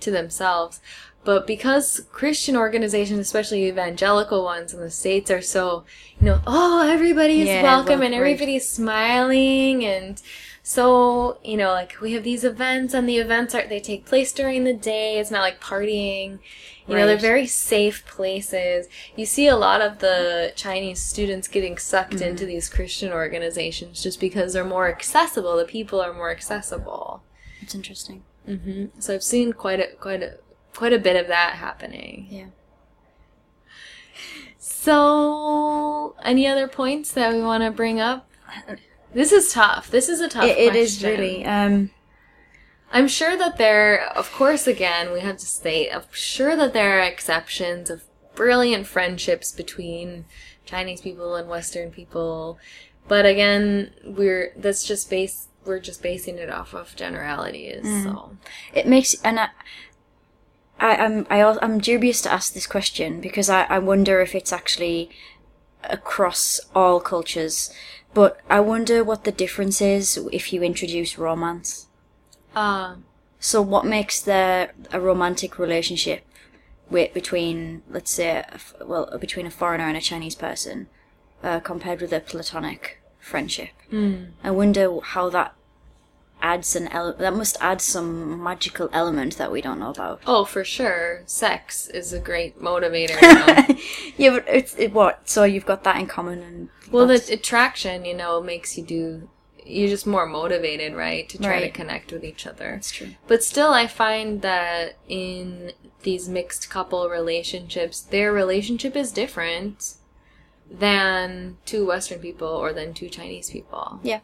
to themselves. But because Christian organizations, especially evangelical ones in the States, are so, you know, oh, everybody's Yeah, welcome and right. everybody's smiling and so, you know, like we have these events and the events are, they take place during the day. It's not like partying. You know, they're very safe places. You see a lot of the Chinese students getting sucked Mm-hmm. into these Christian organizations just because they're more accessible. The people are more accessible. It's interesting. Hmm So I've seen quite a quite a quite a bit of that happening. Yeah. So, any other points that we want to bring up? This is tough. This is a tough. It, it is really. Um, I'm sure that there, of course, again, we have to state, I'm sure that there are exceptions of brilliant friendships between Chinese people and Western people. But again, we're, that's just base, we're just basing it off of generalities, so. it makes and I, I I'm I, I'm dubious to ask this question because I, I wonder if it's actually across all cultures, but I wonder what the difference is if you introduce romance. Uh, So what makes there a romantic relationship with between let's say a well between a foreigner and a Chinese person uh, compared with a platonic friendship? I wonder how that adds an ele- that must add some magical element that we don't know about. oh, for sure, sex is a great motivator. (laughs) You know? yeah, but it's it, what? So you've got that in common, and well, that's- the attraction, you know, makes you do, you're just more motivated, right, to try to connect with each other. that's true. But still, I find that in these mixed couple relationships, their relationship is different than two Western people or than two Chinese people. Yeah,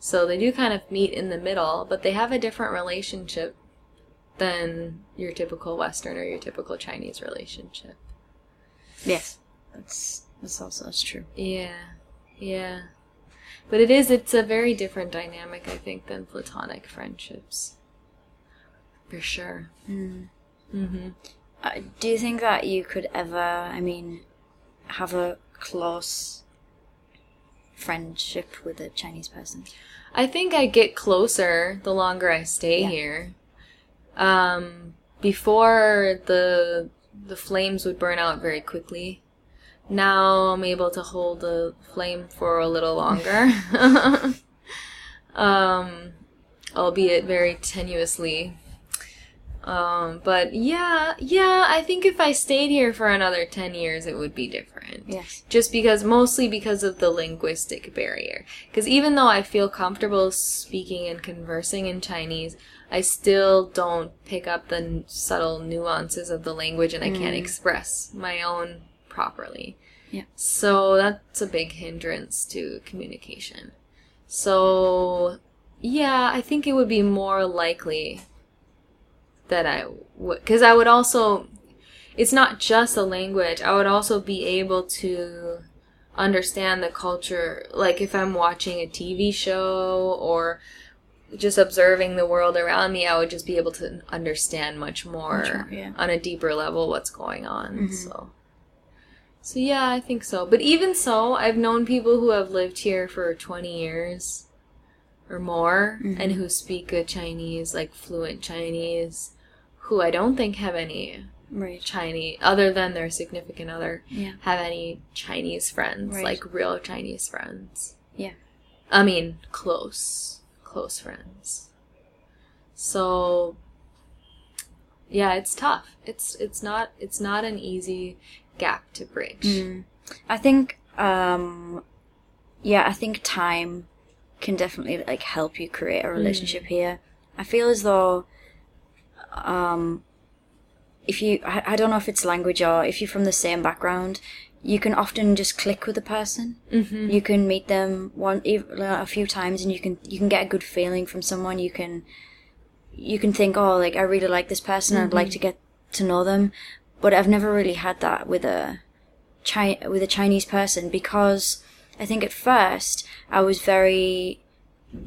So they do kind of meet in the middle, but they have a different relationship than your typical Western or your typical Chinese relationship. yes, that's that's also that's true. Yeah, yeah. But it is, it's a very different dynamic, I think, than platonic friendships. For sure. Mm-hmm. Uh, do you think that you could ever, I mean, have a close friendship with a Chinese person? I think I get closer the longer I stay Yeah. here. Um, before the the flames would burn out very quickly. Now I'm able to hold the flame for a little longer. (laughs) (laughs) um, albeit very tenuously. Um, but yeah, yeah, I think if I stayed here for another 10 years, it would be different. Yes. Just because, mostly because of the linguistic barrier. Because even though I feel comfortable speaking and conversing in Chinese, I still don't pick up the n- subtle nuances of the language and I can't mm. express my own properly. Yeah. So that's a big hindrance to communication. So, yeah, I think it would be more likely that I would, because I would also, it's not just a language, I would also be able to understand the culture, like if I'm watching a TV show or just observing the world around me, I would just be able to understand much more Much more, yeah. on a deeper level what's going on. Mm-hmm. So, so yeah, I think so. But even so, I've known people who have lived here for 20 years or more mm-hmm. and who speak good Chinese, like fluent Chinese, who I don't think have any Right. Chinese, other than their significant other, Yeah. have any Chinese friends, Right. like real Chinese friends. Yeah. I mean, close, close friends. So, yeah, it's tough. It's it's not it's not an easy gap to bridge. Mm. I think, um, yeah, I think time can definitely like help you create a relationship here. I feel as though, um, if you, I, I don't know if it's language or if you're from the same background, you can often just click with a person. Mm-hmm. You can meet them one a few times, and you can you can get a good feeling from someone. You can you can think, oh, like I really like this person. I'd like to get to know them, but I've never really had that with a Chi- with a Chinese person because I think at first I was very,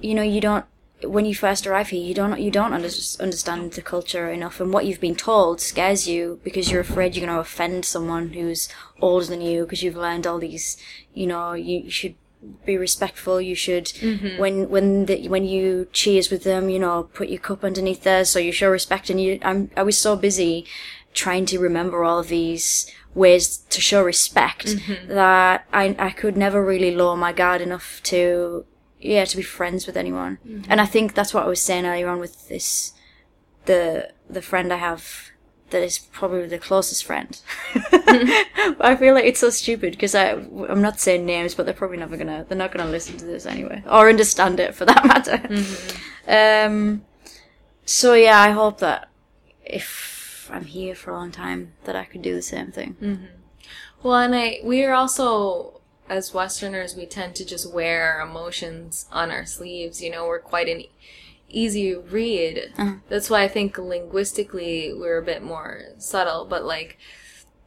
you know, you don't when you first arrive here, you don't you don't under- understand the culture enough, and what you've been told scares you because you're afraid you're going to offend someone who's older than you because you've learned all these, you know, you, should be respectful. You should mm-hmm. when when the, when you cheers with them, you know, put your cup underneath theirs so you show respect. And you, I'm I was so busy trying to remember all of these ways to show respect mm-hmm. that I I could never really lower my guard enough to yeah to be friends with anyone. Mm-hmm. And I think that's what I was saying earlier on with this the the friend I have that is probably the closest friend. Mm-hmm. (laughs) I feel like it's so stupid because I I'm not saying names, but they're probably never gonna they're not gonna listen to this anyway or understand it for that (laughs) matter. Mm-hmm. Um. So yeah, I hope that if I'm here for a long time, that I could do the same thing. Well, and I we are also as Westerners we tend to just wear our emotions on our sleeves. You know, we're quite an easy read. Uh-huh. That's why I think linguistically we're a bit more subtle, but like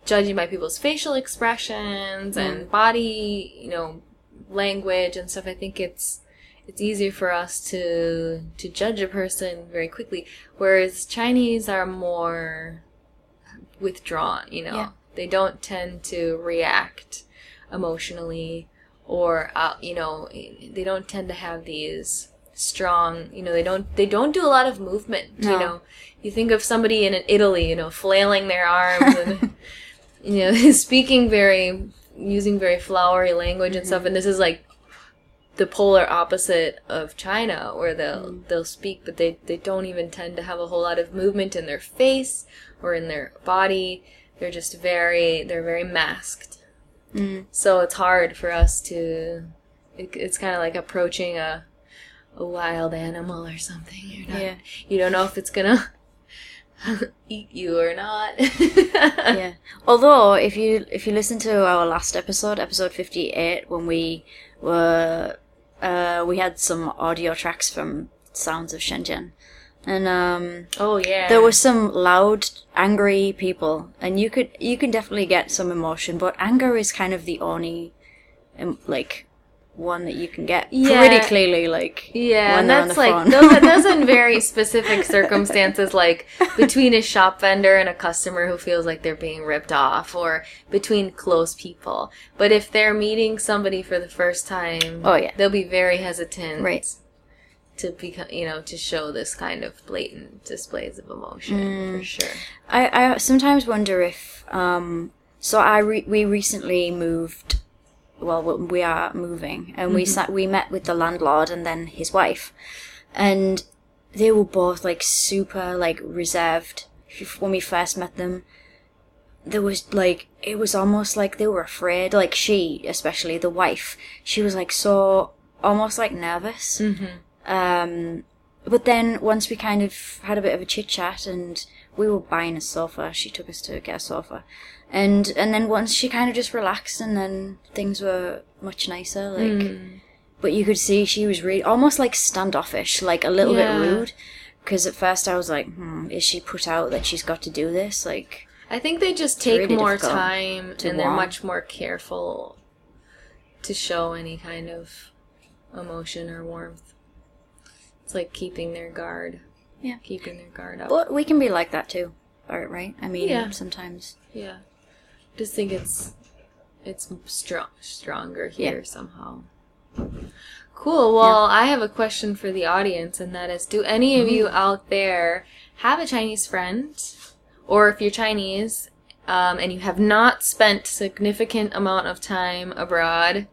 judging by people's facial expressions and mm. body, you know, language and stuff, I think it's it's easier for us to to judge a person very quickly. Whereas Chinese are more withdrawn, you know. Yeah. They don't tend to react emotionally or uh, you know, they don't tend to have these strong, you know, they don't they don't do a lot of movement, you know. You think of somebody in Italy, you know, flailing their arms (laughs) and you know, (laughs) speaking very using very flowery language and stuff and this is like the polar opposite of China where they'll they'll speak but they they don't even tend to have a whole lot of movement in their face or in their body. They're just very they're very masked so it's hard for us to it, it's kind of like approaching a a wild animal or something you're not Yeah. you don't know if it's gonna (laughs) eat you or not (laughs) yeah. Although if you if you listen to our last episode, episode fifty eight, when we were uh, we had some audio tracks from Sounds of Shenzhen, and um, oh yeah there were some loud, angry people, and you could you can definitely get some emotion, but anger is kind of the only um, like one that you can get Yeah. pretty clearly. Like Yeah, and that's like those, are- those in (laughs) very specific circumstances, like between a shop vendor and a customer who feels like they're being ripped off, or between close people. But if they're meeting somebody for the first time, Oh, yeah. they'll be very hesitant, Right. To become, you know, to show this kind of blatant displays of emotion Mm. for sure. I, I sometimes wonder if um so I re- we recently moved well we- we are moving and we sat we met with the landlord and then his wife and they were both like super like reserved when we first met them. There was like it was almost like they were afraid. Like she, especially the wife, she was like so almost like nervous. Um, but then once we kind of had a bit of a chit chat and we were buying a sofa, she took us to get a sofa, and and then once she kind of just relaxed and then things were much nicer. Like, but you could see she was really almost like standoffish, like a little Yeah. bit rude. Because at first I was like, hmm, is she put out that she's got to do this? Like, I think they just take really more time and they're much more careful to show any kind of emotion or warmth. It's like keeping their guard. Yeah. Keeping their guard up. but we can be like that too, Alright, right? I mean, Yeah. sometimes. Yeah. Just think it's it's strong stronger here somehow. Cool. Well, I have a question for the audience and that is do any of you out there have a Chinese friend or if you're Chinese um, and you have not spent significant amount of time abroad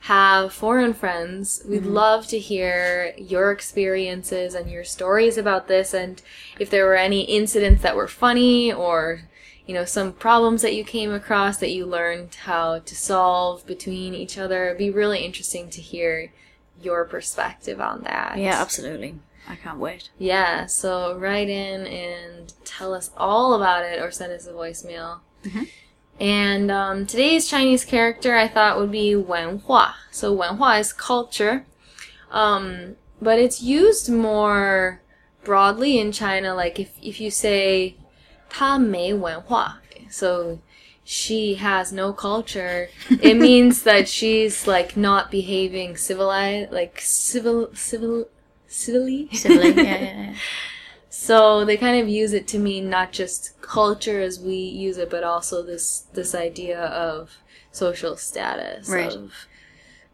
have foreign friends. We'd mm-hmm. love to hear your experiences and your stories about this and if there were any incidents that were funny or you know some problems that you came across that you learned how to solve between each other. It'd be really interesting to hear your perspective on that. Yeah, absolutely. I can't wait. Yeah, so write in and tell us all about it or send us a voicemail. Mm-hmm. And um, today's Chinese character I thought would be Wenhua. So Wenhua is culture, um, but it's used more broadly in China. Like if, if you say 她没文化, so she has no culture, (laughs) it means that she's like not behaving civilized, like civil, civil, civilly. Civilly, yeah, yeah, yeah. (laughs) So they kind of use it to mean not just culture as we use it, but also this this idea of social status, Right. of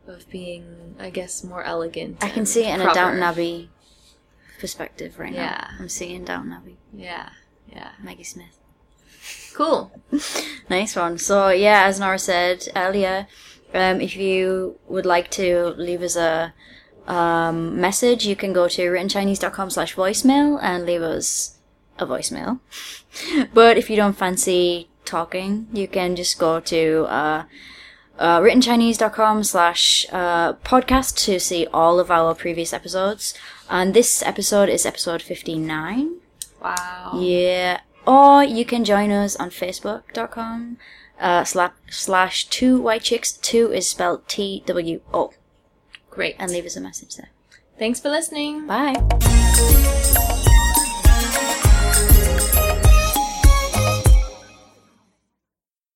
of being, I guess, more elegant. I can see it in a proper. Downton Abbey perspective right Yeah. now. I'm seeing Downton Abbey. Yeah, yeah, Maggie Smith. cool. (laughs) Nice one. So yeah, as Nora said earlier, um, if you would like to leave us a um, message, you can go to writtenchinese.com slash voicemail and leave us a voicemail. (laughs) But if you don't fancy talking, you can just go to uh, uh, writtenchinese.com slash uh, podcast to see all of our previous episodes. And this episode is episode 59. Wow. Yeah. Or you can join us on Facebook.com uh, slash, slash two white chicks. Two is spelled T W O. Great. And leave us a message there. Thanks for listening. Bye.